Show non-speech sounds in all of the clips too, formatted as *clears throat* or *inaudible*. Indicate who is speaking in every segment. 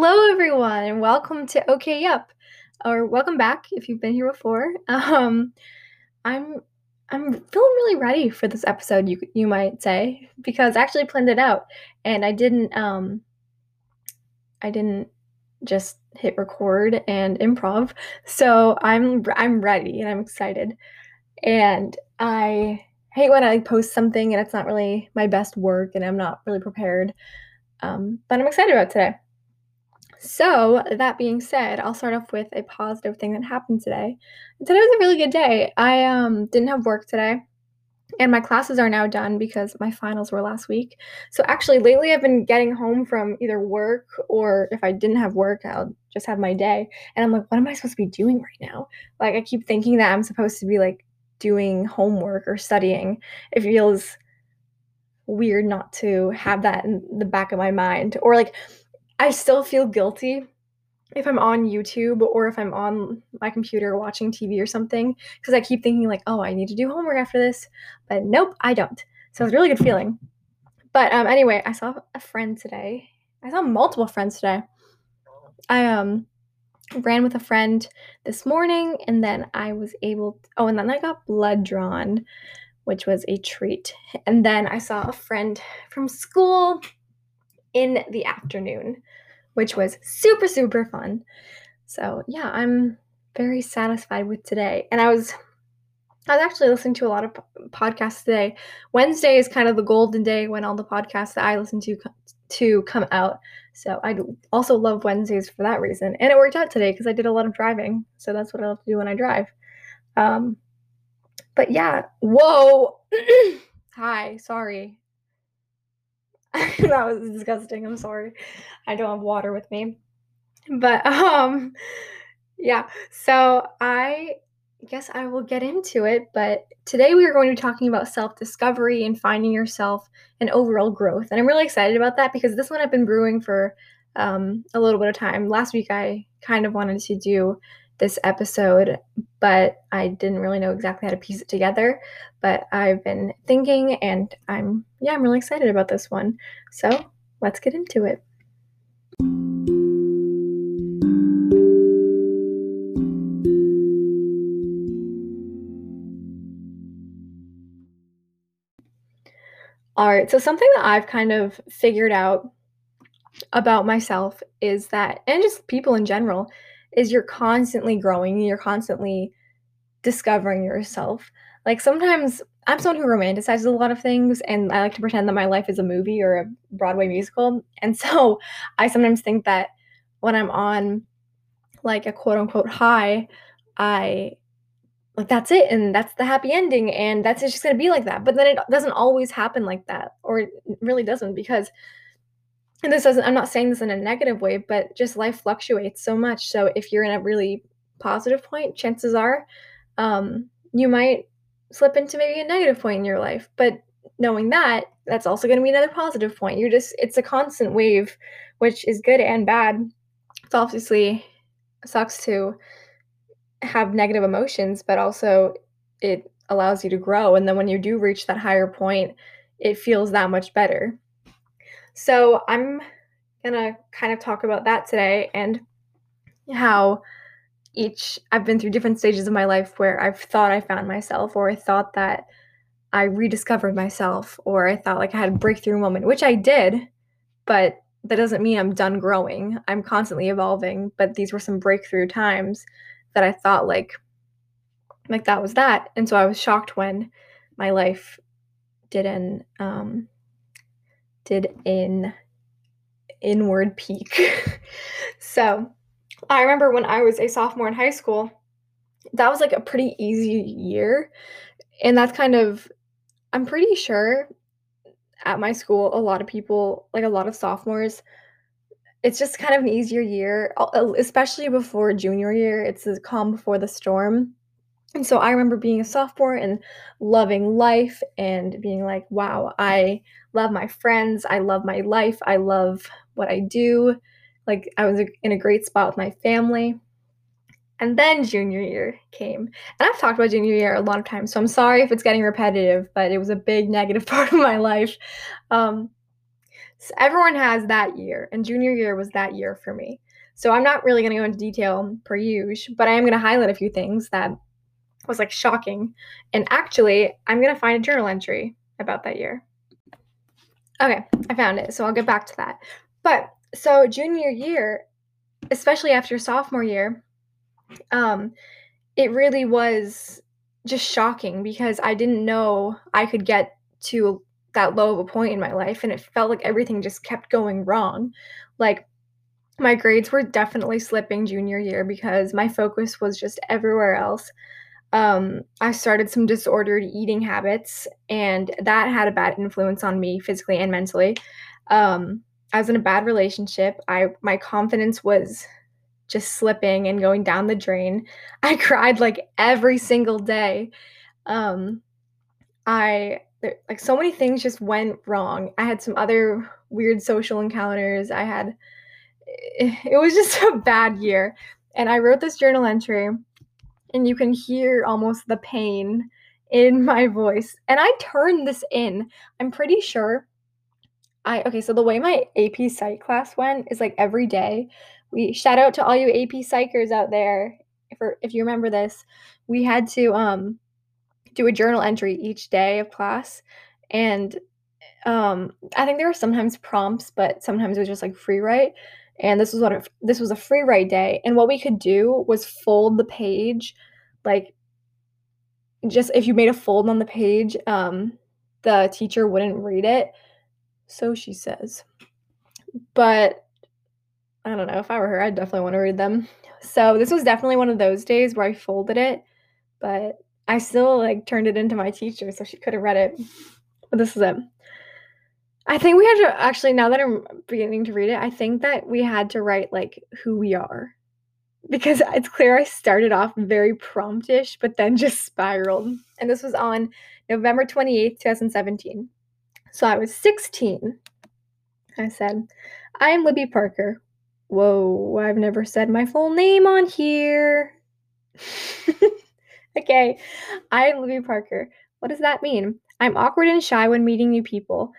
Speaker 1: Hello, everyone, and welcome to OK Yup, or welcome back if you've been here before. *laughs* Um, I'm I'm feeling really ready for this episode. You you might say because I actually planned it out, and I didn't um I didn't just hit record and improv. So I'm I'm ready and I'm excited, and I hate when I like post something and it's not really my best work and I'm not really prepared. Um, but I'm excited about today. So, that being said, I'll start off with a positive thing that happened today. Today was a really good day. I um, didn't have work today, and my classes are now done because my finals were last week. So, actually, lately I've been getting home from either work or if I didn't have work, I'll just have my day. And I'm like, what am I supposed to be doing right now? Like, I keep thinking that I'm supposed to be like doing homework or studying. It feels weird not to have that in the back of my mind or like I still feel guilty if I'm on YouTube or if I'm on my computer watching TV or something because I keep thinking like, oh, I need to do homework after this, but nope, I don't. So it's a really good feeling. But um, anyway, I saw a friend today. I saw multiple friends today. I um ran with a friend this morning, and then I was able. To, oh, and then I got blood drawn, which was a treat. And then I saw a friend from school in the afternoon, which was super, super fun. So, yeah, I'm very satisfied with today. And I was I was actually listening to a lot of podcasts today. Wednesday is kind of the golden day when all the podcasts that I listen to to come out. So I also love Wednesdays for that reason. And it worked out today because I did a lot of driving. So that's what I love to do when I drive. Um, but yeah, whoa. *clears throat* Hi, sorry. *laughs* that was disgusting. I'm sorry. I don't have water with me. But *laughs* um yeah, so I guess I will get into it, but today we are going to be talking about self-discovery and finding yourself and overall growth. And I'm really excited about that because this one I've been brewing for um, a little bit of time. Last week I kind of wanted to do this episode, but I didn't really know exactly how to piece it together. But I've been thinking, and I'm, yeah, I'm really excited about this one. So let's get into it. All right, so something that I've kind of figured out about myself is that, and just people in general, is you're constantly growing, you're constantly discovering yourself. Like sometimes I'm someone who romanticizes a lot of things and I like to pretend that my life is a movie or a Broadway musical. And so I sometimes think that when I'm on like a quote unquote high, I like that's it and that's the happy ending and that's just going to be like that. But then it doesn't always happen like that or it really doesn't because and this doesn't i'm not saying this in a negative way but just life fluctuates so much. So if you're in a really positive point chances are um, you might slip into maybe a negative point in your life. But knowing that that's also going to be another positive point. You're just it's a constant wave which is good and bad. It's obviously sucks to have negative emotions but also it allows you to grow. And then when you do reach that higher point it feels that much better so I'm gonna kind of talk about that today and how each I've been through different stages of my life where I've thought I found myself or I thought that I rediscovered myself or I thought like I had a breakthrough moment, which I did, but that doesn't mean I'm done growing. I'm constantly evolving, but these were some breakthrough times that I thought like like that was that. And so I was shocked when my life didn't um did an inward peak. *laughs* so I remember when I was a sophomore in high school, that was like a pretty easy year. And that's kind of, I'm pretty sure at my school, a lot of people, like a lot of sophomores, it's just kind of an easier year, especially before junior year. It's the calm before the storm. And so I remember being a sophomore and loving life and being like, wow, I love my friends. I love my life. I love what I do. Like, I was in a great spot with my family. And then junior year came. And I've talked about junior year a lot of times, so I'm sorry if it's getting repetitive, but it was a big *laughs* negative part of my life. Um, So everyone has that year, and junior year was that year for me. So I'm not really going to go into detail per usual, but I am going to highlight a few things that was like shocking. And actually, I'm going to find a journal entry about that year. Okay, I found it. So I'll get back to that. But so junior year, especially after sophomore year, um, it really was just shocking because I didn't know I could get to that low of a point in my life and it felt like everything just kept going wrong. Like my grades were definitely slipping junior year because my focus was just everywhere else. Um, I started some disordered eating habits, and that had a bad influence on me physically and mentally. Um, I was in a bad relationship. I my confidence was just slipping and going down the drain. *laughs* I cried like every single day. Um, I there, like so many things just went wrong. I had some other weird social encounters. I had it was just *laughs* a bad year. And I wrote this journal entry and you can hear almost the pain in *laughs* my voice. And I turned this in. I'm pretty sure I okay, so the way my AP Psych class went is like every day we shout out to all you AP psychers out there. If if you remember this, we had to um do a journal entry each day of class, and um I think there were sometimes prompts, but sometimes it was just like free write. And this was what it, this was a free write day, and what we could do was fold the page, like just if you made a fold on the page, um, the teacher wouldn't read it. So she says. But I don't know. If I were her, I'd definitely want to read them. So this was definitely one of those days where I folded it, but I still like turned it into my teacher so she could have read it. But this is it. I think we had to actually now that I'm beginning to read it, I think that we had to write like who we are. Because it's clear I started off very promptish, but then just spiraled. And this was on November 28th, 2017. So I was 16. I said, I am Libby Parker, Whoa, I've never said my full name on here. *laughs* okay, I'm Libby Parker. What does that mean? I'm awkward and shy when meeting new people.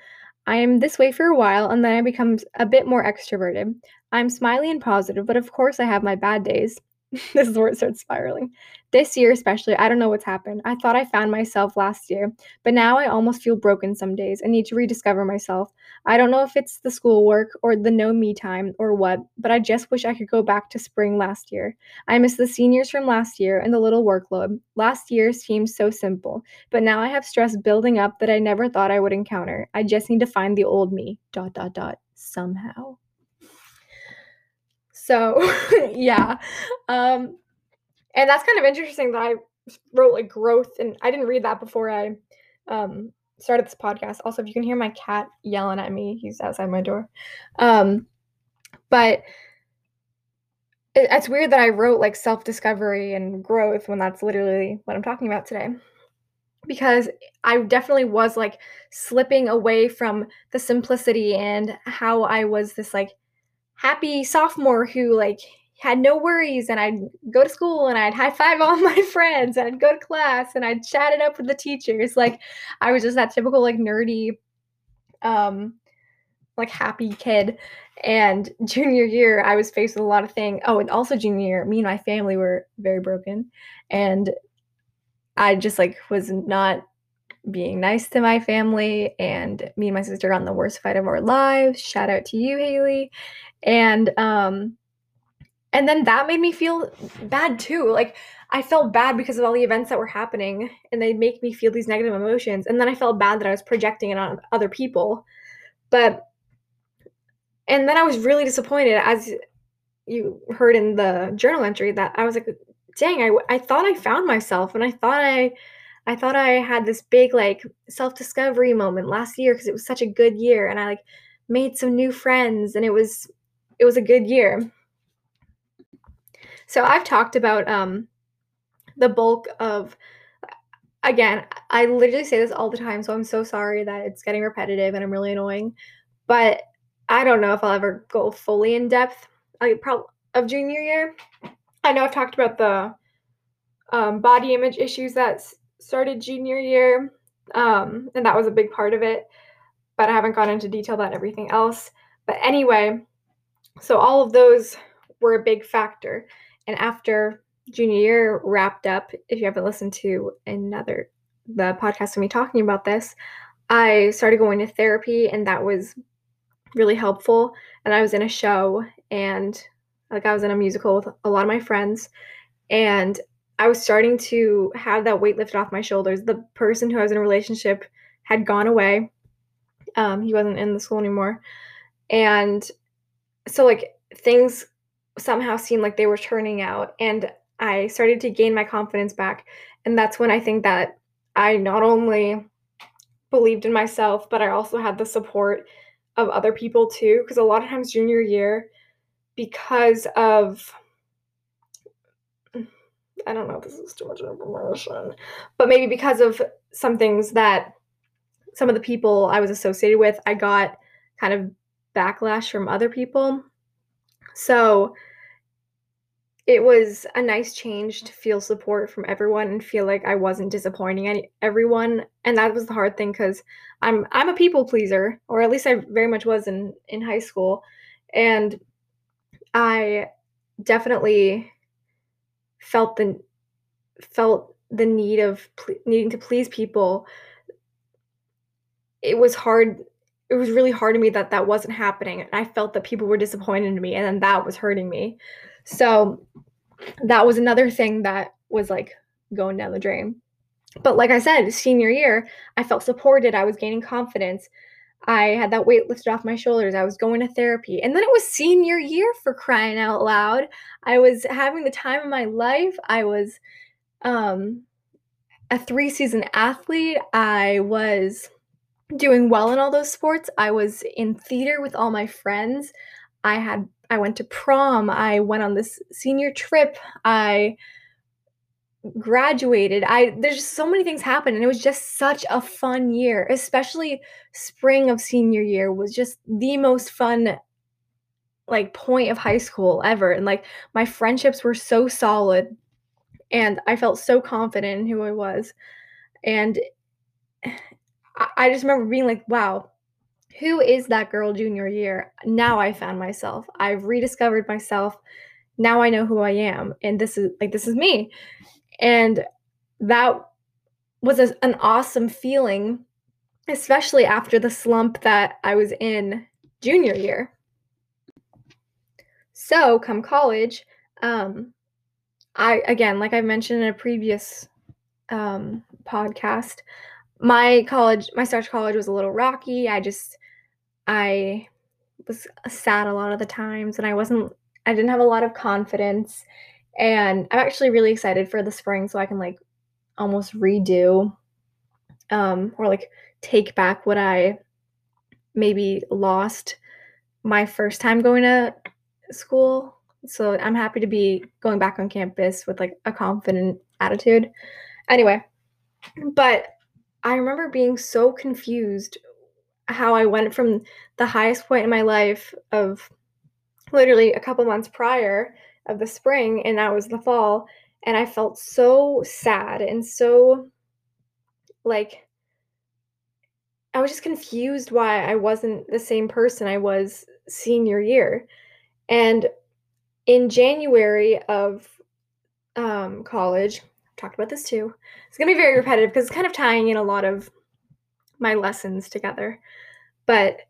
Speaker 1: I am this way for a while and then I become a bit more extroverted. I'm smiley and positive, but of course I have my bad days. *laughs* this is where it starts spiraling. This year, especially, I don't know what's happened. I thought I found myself last year, but now I almost feel broken some days and need to rediscover myself. I don't know if it's the schoolwork or the no me time or what, but I just wish I could go back to spring last year. I miss the seniors from last year and the little workload. Last year seemed so simple, but now I have stress building up that I never thought I would encounter. I just need to find the old me. Dot dot dot. Somehow. So, *laughs* yeah. Um, and that's kind of interesting that I wrote like growth, and I didn't read that before I um, started this podcast. Also, if you can hear my cat yelling at me, he's outside my door. Um, but it, it's weird that I wrote like self discovery and growth when that's literally what I'm talking about today. Because I definitely was like slipping away from the simplicity and how I was this like happy sophomore who like had no worries and I'd go to school and I'd high five *laughs* all my friends and I'd go to class and I'd chat it up with the teachers. Like I was just that typical like nerdy um like happy kid. And *laughs* junior year I was faced with a lot of things. Oh, and also junior year, me and my family were very broken. And I just like was not being nice to my family and me and my sister got in the worst fight of our lives. Shout out to you, Haley and um and then that made me feel bad too like i felt bad because of all the events that were happening and they make me feel these negative emotions and then i felt bad that i was projecting it on other people but and then i was really disappointed as you heard in the journal entry that i was like dang i, I thought i found myself and i thought i i thought i had this big like self-discovery moment last year because it was such a good year and i like made some new friends and it was it was a good year. So I've talked about um, the bulk of again, I literally say this all the time, so I'm so sorry that it's getting repetitive and I'm really annoying. But I don't know if I'll ever go fully in depth. Like probably of junior year. I know I've talked about the um, body image issues that started junior year, um, and that was a big part of it. but I haven't gone into detail about everything else. But anyway, so all of those were a big factor. And after junior year wrapped up, if you haven't listened to another the podcast of me talking about this, I started going to therapy and that was really helpful. And I was in a show and like I was in a musical with a lot of my friends and I was starting to have that weight lifted off my shoulders. The person who I was in a relationship had gone away. Um, he wasn't in the school anymore. And so like things somehow seemed like they were turning out and I started to gain my confidence back. And that's when I think that I not only believed in myself, but I also had the support of other people too. Because a lot of times, junior year, because of I don't know if this is too much information, but maybe because of some things that some of the people I was associated with, I got kind of backlash from other people. So it was a nice change to feel support from everyone and feel like I wasn't disappointing any, everyone. And that was the hard thing because I'm I'm a people pleaser, or at least I very much was in in high school, and I definitely felt the felt the need of ple- needing to please people. It was hard. It was really hard to me that that wasn't happening, and I felt that people were disappointed in me, and then that was hurting me. So that was another thing that was like going down the drain. But like I said, senior year, I felt supported. I was gaining confidence. I had that weight lifted off my shoulders. I was going to therapy. And then it was senior year for crying out loud. I was having the time of my life. I was um, a three season athlete. I was doing well in all those sports. I was in theater with all my friends. I had I went to prom. I went on this senior trip. I graduated. I there's just so many things happened and it was just such a fun year. Especially spring of senior year was just the most fun like point of high school ever. And like my friendships were so solid and I felt so confident in who I was. And I just remember being like, wow, who is that girl junior year? Now I found myself. I've rediscovered myself. Now I know who I am. And this is like, this is me. And that was a, an awesome feeling, especially after the slump that I was in junior year. So, come college, um, I again, like I mentioned in a previous um, podcast, my college, my start to college was a little rocky. I just I was sad a lot of the times and I wasn't I didn't have a lot of confidence and I'm actually really excited for the spring so I can like almost redo um or like take back what I maybe lost my first time going to school. So I'm happy to be going back on campus with like a confident attitude. Anyway, but I remember being so confused how I went from the highest point in my life of literally a couple months prior of the spring and it was the fall and I felt so sad and so like I was just confused why I wasn't the same person I was senior year. And in January of um, college, talked about this too. It's gonna be very repetitive because it's kind of tying in a lot of my lessons together. But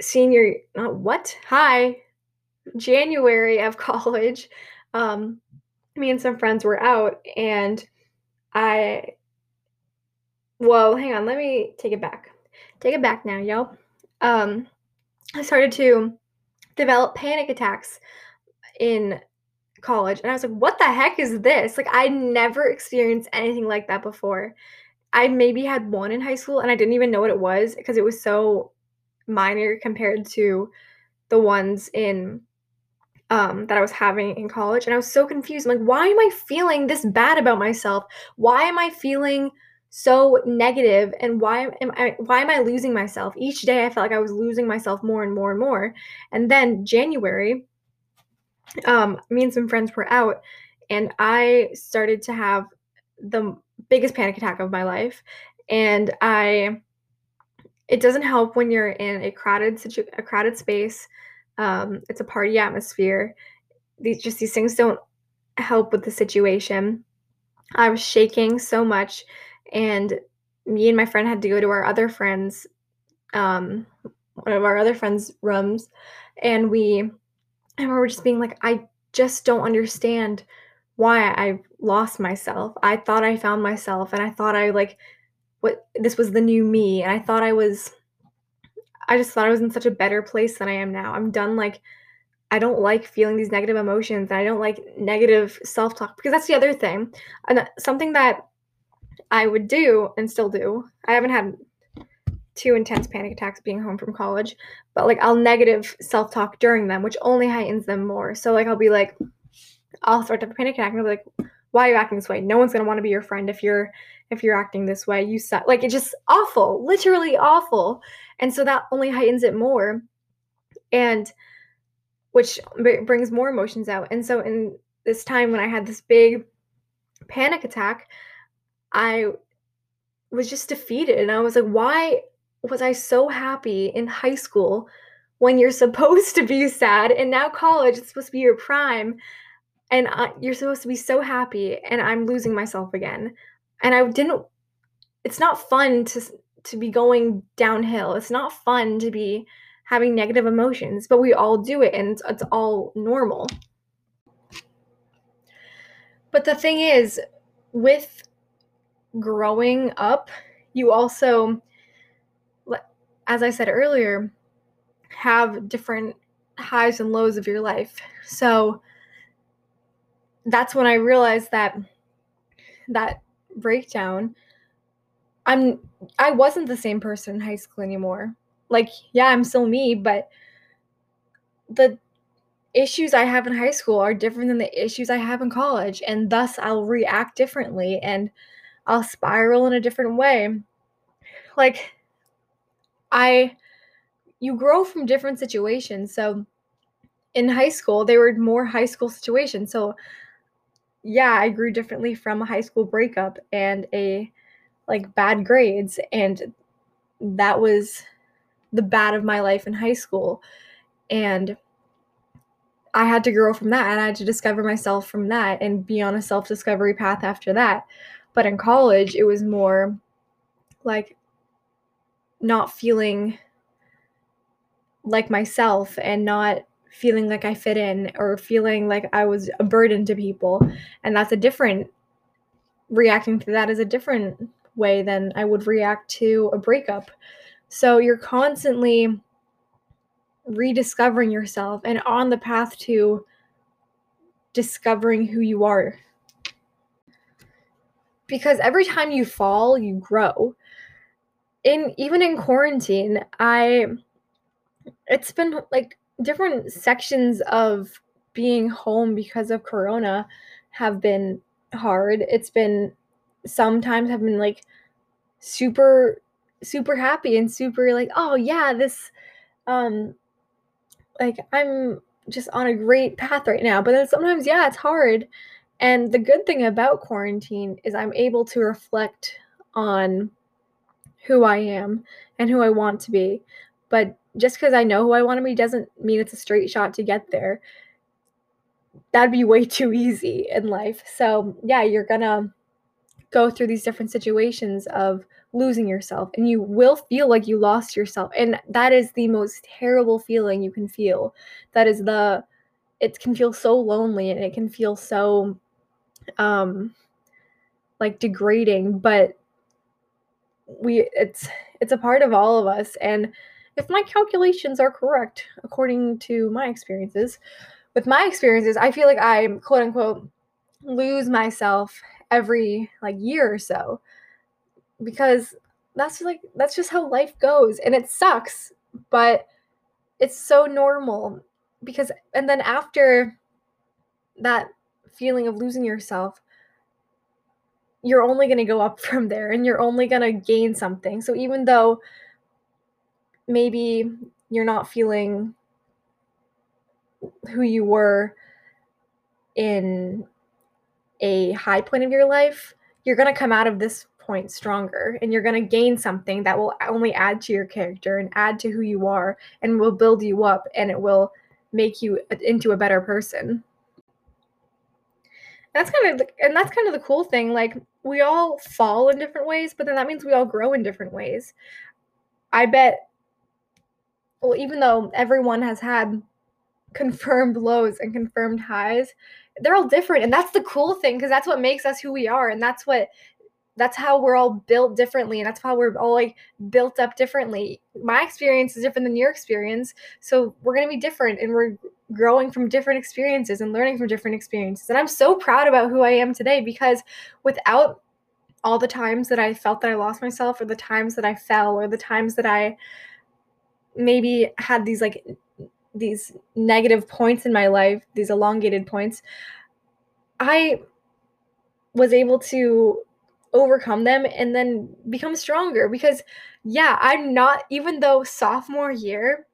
Speaker 1: senior, not what? Hi, January of *laughs* college, um, me and some friends were out, and I, well, hang on, let me take it back. Take it back now, yo. Um, I started to develop panic attacks in college, and I was like, what the heck is this? Like, I never experienced anything like that before. I maybe had one in high school and I didn't even know what it was because it was so minor compared to the ones in um, that I was having in college. And I was so confused. I'm like, why am I feeling this bad about myself? Why am I feeling so negative and why am I why am I losing myself? Each day I felt like I was losing myself more and more and more. And then January, um, me and some friends were out and I started to have the biggest panic attack of my life. And I it doesn't help when you're in a crowded situ- a crowded space. Um, it's a party atmosphere. These just these things don't help with the situation. I was shaking so much, and me and my friend had to go to our other friends, um, one of our other friends' rooms, and we, and we were just being like, I just don't understand why I lost myself. I thought I found myself, and I thought I like what this was the new me, and I thought I was. I just thought I was in such a better place than I am now. I'm done like I don't like feeling these negative emotions and I don't like negative self talk because that's the other thing. And something that I would do and still do, I haven't had two intense panic attacks being home from college, but like I'll negative self talk during them, which only heightens them more. So, like, I'll be like, I'll start to have a panic attack and I'll be like, why are you acting this way? No one's gonna want to be your friend if you're if you're acting this way. You suck. Like it's just awful, literally awful. And so that only heightens it more. And which brings more emotions out. And so in this time when I had this big panic attack, I was just defeated and I was like, why was I so happy in high school when you're *laughs* supposed to be sad and now college is supposed to be your prime and I, you're supposed to be so happy and I'm losing myself again. And I didn't it's not fun to to be going downhill. It's not fun to be having negative emotions, but we all do it and it's, it's all normal. But the thing is, with growing up, you also, as I said earlier, have different highs and lows of your life. So that's when I realized that that breakdown. I'm I wasn't the same person in high school anymore. Like yeah i'm still me but the issues i have in high school are different than the issues i have in college and thus i'll react differently and i'll spiral in a different way. Like i you grow from different situations so in high school they were more high school situations so yeah i grew differently from a high school breakup and a like bad grades and that was the bad of my life in high school. And I had to grow from that and I had to discover myself from that and be on a self discovery path after that. But in college, it was more like not feeling like myself and not feeling like I fit in or feeling like I was a burden to people. And that's a different reacting to that is a different way than I would react to a breakup. So you're constantly rediscovering yourself and on the path to discovering who you are. Because every time you fall, you grow. In even in quarantine, I it's been like different sections of being home because of corona have been hard. It's been sometimes have been like super super happy and super like, oh yeah, this um like I'm just on a great path right now. But then sometimes, yeah, it's hard. And the good thing about quarantine is I'm able to reflect on who I am and who I want to be. But just because I know who I want to be doesn't mean it's a straight shot to get there. That'd be way *laughs* too easy in life. So, yeah, you're gonna go through these different situations of losing yourself and you will feel like you lost yourself and that is the most terrible feeling you can feel that is the it can feel so lonely and it can feel so um like degrading but we it's it's a part of all of us and if my calculations are correct according to my experiences with my experiences i feel like i quote unquote lose myself every like year or so because that's like that's just how life goes and it sucks but it's so normal because and then after that feeling of losing yourself you're only going to go up *laughs* from there and you're only going to gain something. So even though maybe you're not feeling who you were in a high point of your life you're going to come out of this point stronger and you're going to gain something that will only add to your character and add to who you are and will build you up and it will make you into a better person that's kind of the, and that's kind of the cool thing like we all fall in different ways but then that means we all grow in different ways. I bet well even though everyone has had confirmed lows and confirmed highs they're all different and that's the cool thing because that's what makes us who we are and that's what that's how we're all built differently and that's how we're all like built up differently. My experience is different than your experience so we're going to be different and we're growing from different experiences and learning from different experiences and i'm so proud about who i am today because without all the times that i felt that i lost myself or the times that i fell or the times that i maybe had these like these negative points in my life, these elongated points, I was able to overcome them and then become stronger because yeah, I'm not even though sophomore year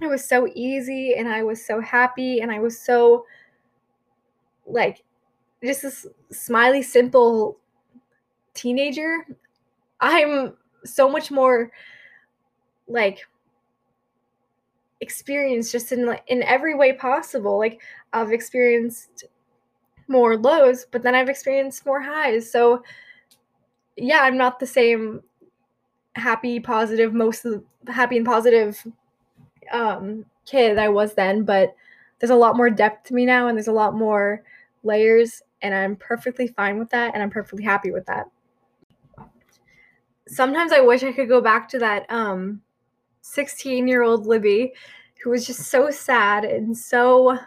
Speaker 1: it was so easy and I was so happy and I was so like just this smiley simple teenager. I'm so much more like experienced just in like in every way possible. Like I've experienced more lows, but then I've experienced more highs. So yeah, I'm not the same happy, positive, most happy and positive um, kid I was then, but there's a lot more depth to me now and there's a lot more layers and I'm perfectly fine with that and I'm perfectly happy with that. Sometimes I wish I could go back to that um 16 year old Libby who was just so sad and so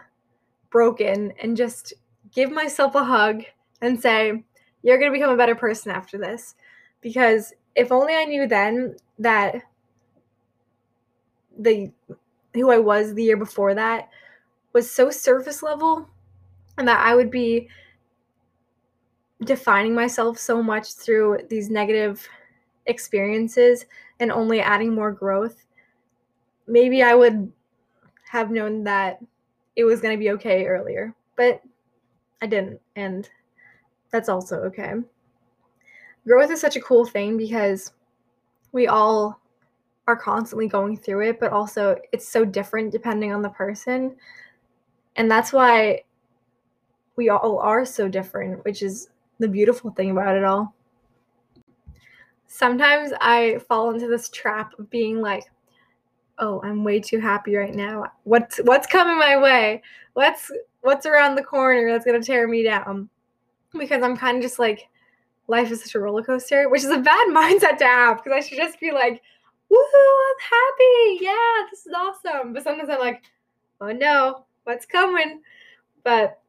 Speaker 1: broken and just give myself a hug and say, You're going to become a better person after this. Because if only I knew then that the who I was the year before that was so surface level and that I would be defining myself so much through these negative experiences and only adding more growth maybe I would have known that it was going to be okay earlier, but I didn't. And that's also okay. Growth is such a cool thing because we all are constantly going through it, but also it's so different depending on the person. And that's why we all are so different, which is the beautiful thing about it all. Sometimes I fall into this trap of being like, oh, I'm way too happy right now. What's what's coming my way? What's what's around the corner that's gonna tear me down? Because I'm kind of just like, life is such a roller coaster, which is a bad *laughs* mindset to have because I should just be like, woohoo, I'm happy. Yeah, this is awesome. But sometimes I'm like, oh no, what's coming? But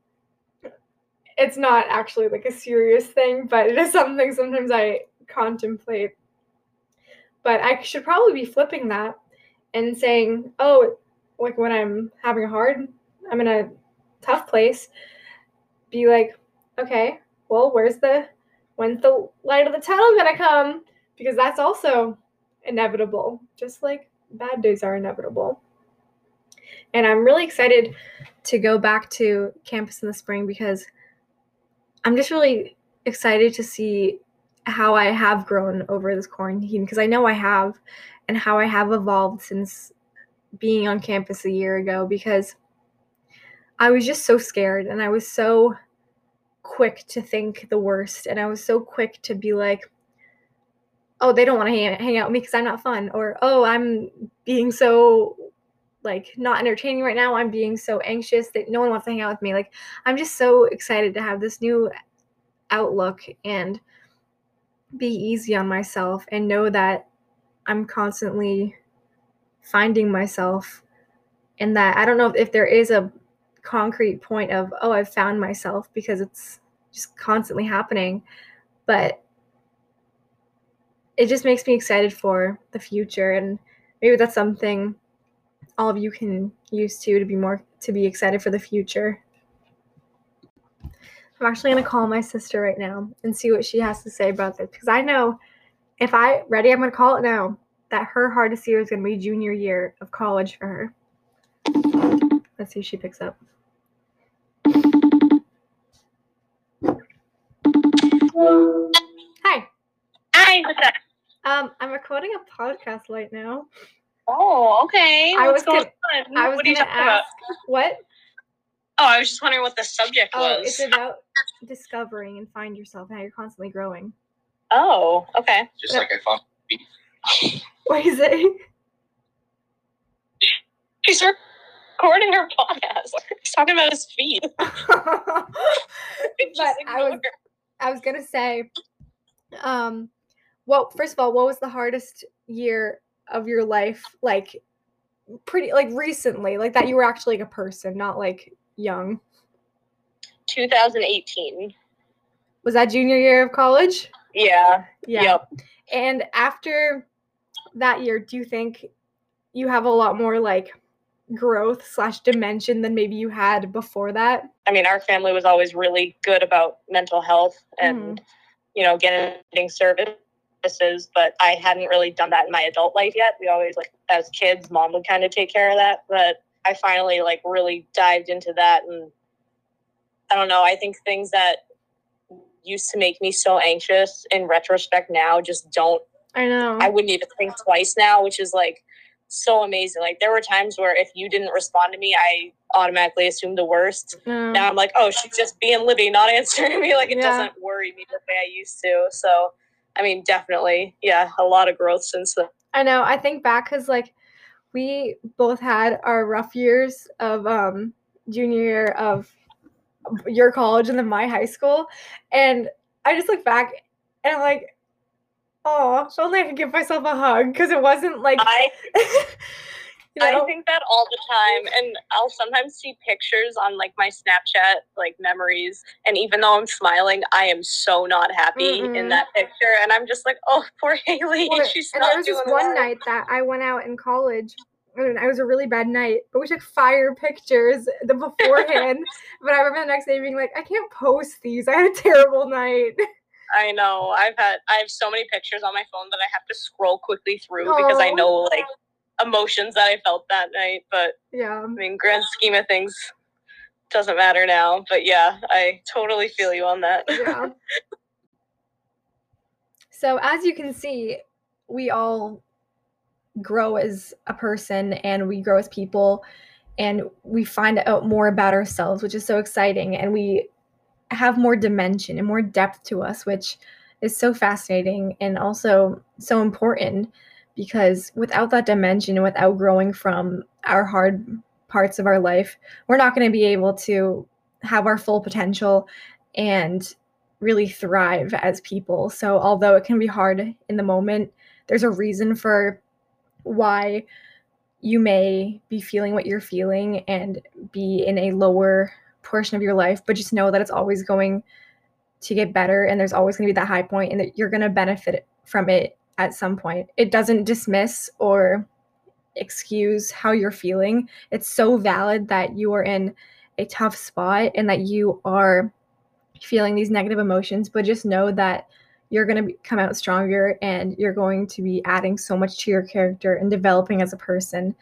Speaker 1: it's not actually like a serious thing, but it is something sometimes I contemplate. But I should probably be flipping that and saying, oh, like when I'm having a hard, I'm in a tough place, be like, okay, well, where's the, when's the light of the tunnel gonna come? Because that's also inevitable, just like bad days are inevitable. And I'm really excited to go back to campus in the spring because I'm just really excited to see how I have grown over this quarantine because I know I have and how I have evolved since being on campus a year ago because I was just so scared and I was so quick to think the worst and I was so quick to be like oh they don't want to hang, out with me because I'm not fun or oh I'm being so like not entertaining right now. I'm being so anxious that no one wants to hang out with me. Like I'm just so excited to have this new outlook and be easy on myself and know that I'm constantly finding myself and that I don't know if there is a concrete point of oh I've found myself because it's just constantly happening but it just makes me excited for the future and maybe that's something all of you can use too to be more to be excited for the future. I'm actually going to call my sister right now and see what she has to say about this because I know if I ready, I'm gonna call it now. That her hardest year is gonna be junior year of college for her. Let's see if she picks up. Hi.
Speaker 2: doing with that?
Speaker 1: Um, I'm recording a podcast right now.
Speaker 2: Oh, okay.
Speaker 1: I
Speaker 2: What's
Speaker 1: was
Speaker 2: going
Speaker 1: gonna-
Speaker 2: on?
Speaker 1: I was
Speaker 2: what are you
Speaker 1: gonna
Speaker 2: about?
Speaker 1: ask what?
Speaker 2: Oh, I was just wondering what the subject
Speaker 1: Oh,
Speaker 2: was.
Speaker 1: it's about discovering and find yourself and how you're constantly growing.
Speaker 2: Oh, okay.
Speaker 3: Just like I found. *laughs*
Speaker 1: What is it?
Speaker 2: She's recording her podcast. *laughs* He's talking about his feet. *laughs*
Speaker 1: but I was
Speaker 2: ignore.
Speaker 1: I was gonna say, um, well, first of all, what was the hardest year of your life? Like, pretty like recently, like that you were actually like a person, not like young.
Speaker 2: 2018.
Speaker 1: Was that junior year of college?
Speaker 2: Yeah.
Speaker 1: Yeah.
Speaker 2: Yep.
Speaker 1: And after that year, do you think you have a lot more like growth slash dimension than maybe you had before that?
Speaker 2: I mean, our family was always really good about mental health and, mm-hmm. you know, getting services, but I hadn't really done that in my adult life yet. We always, like, as kids, mom would kind of take care of that. But I finally, like, really dived into that. And I don't know, I think things that used to make me so anxious in retrospect now just don't
Speaker 1: I know.
Speaker 2: I wouldn't even think twice now, which is like so amazing. Like there were times where if you didn't respond to me, I automatically assumed the worst.
Speaker 1: No.
Speaker 2: Now I'm like, oh, she's just being Libby, not answering *laughs* me. Like it
Speaker 1: Yeah.
Speaker 2: doesn't worry me the way I used to. So, I mean, definitely, yeah, a lot of growth since then.
Speaker 1: I know. I think back because like we both had our rough years of um junior year of your college and then my high school, and I just look back and I'm like, oh, if only I could give myself a hug because it wasn't like
Speaker 2: I *laughs*
Speaker 1: you know.
Speaker 2: I think that all the time, and I'll sometimes see pictures on like my Snapchat, like memories, and even though I'm smiling, I am so not happy
Speaker 1: Mm-mm.
Speaker 2: in mm-hmm. that picture, and I'm just like, oh, *laughs* poor Haley,
Speaker 1: Well,
Speaker 2: she's
Speaker 1: and
Speaker 2: not
Speaker 1: there was
Speaker 2: doing
Speaker 1: one
Speaker 2: well.
Speaker 1: night that I went out in college. And it was a really bad night, but we took fire pictures the *laughs* beforehand. but I remember the next day being like, I can't post these. I had a terrible night.
Speaker 2: I know. I've had I have so many pictures on my phone that I have to scroll quickly through because I know like emotions that I felt that night. But
Speaker 1: Yeah.
Speaker 2: I mean, grand scheme of things, doesn't matter now. But yeah, I totally feel you on that.
Speaker 1: yeah. *laughs* So as you can see, we all grow as a person and we grow as people and we find out more about ourselves, which is so exciting and we have more dimension and more depth to us, which is so fascinating and also so important because without that dimension and without growing from our hard parts of our life, we're not going to be able to have our full potential and really thrive as people. So, although it can be hard in the moment, there's a reason for why you may be feeling what you're feeling and be in a lower portion of your life, but just know that it's always going to get better and there's always going to be that high point and that you're going to benefit from it at some point. It doesn't dismiss or excuse how you're feeling. It's so valid that you are in a tough spot and that you are feeling these negative emotions, but just know that you're going to come out stronger and you're going to be adding so much to your character and developing as a person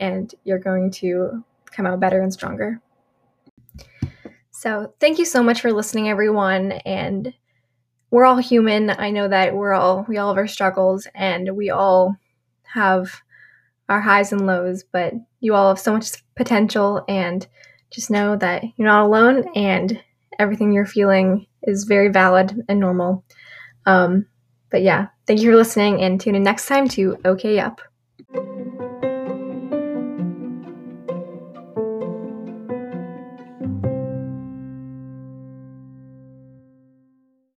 Speaker 1: and you're going to come out better and stronger. So, thank you so much for listening everyone and we're all human. I know that we're all we all have our struggles and we all have our highs and lows, but you all have so much potential and just know that you're not alone and everything you're feeling is very valid and normal. Um, but yeah, thank you for listening and tune in next time to OK Up.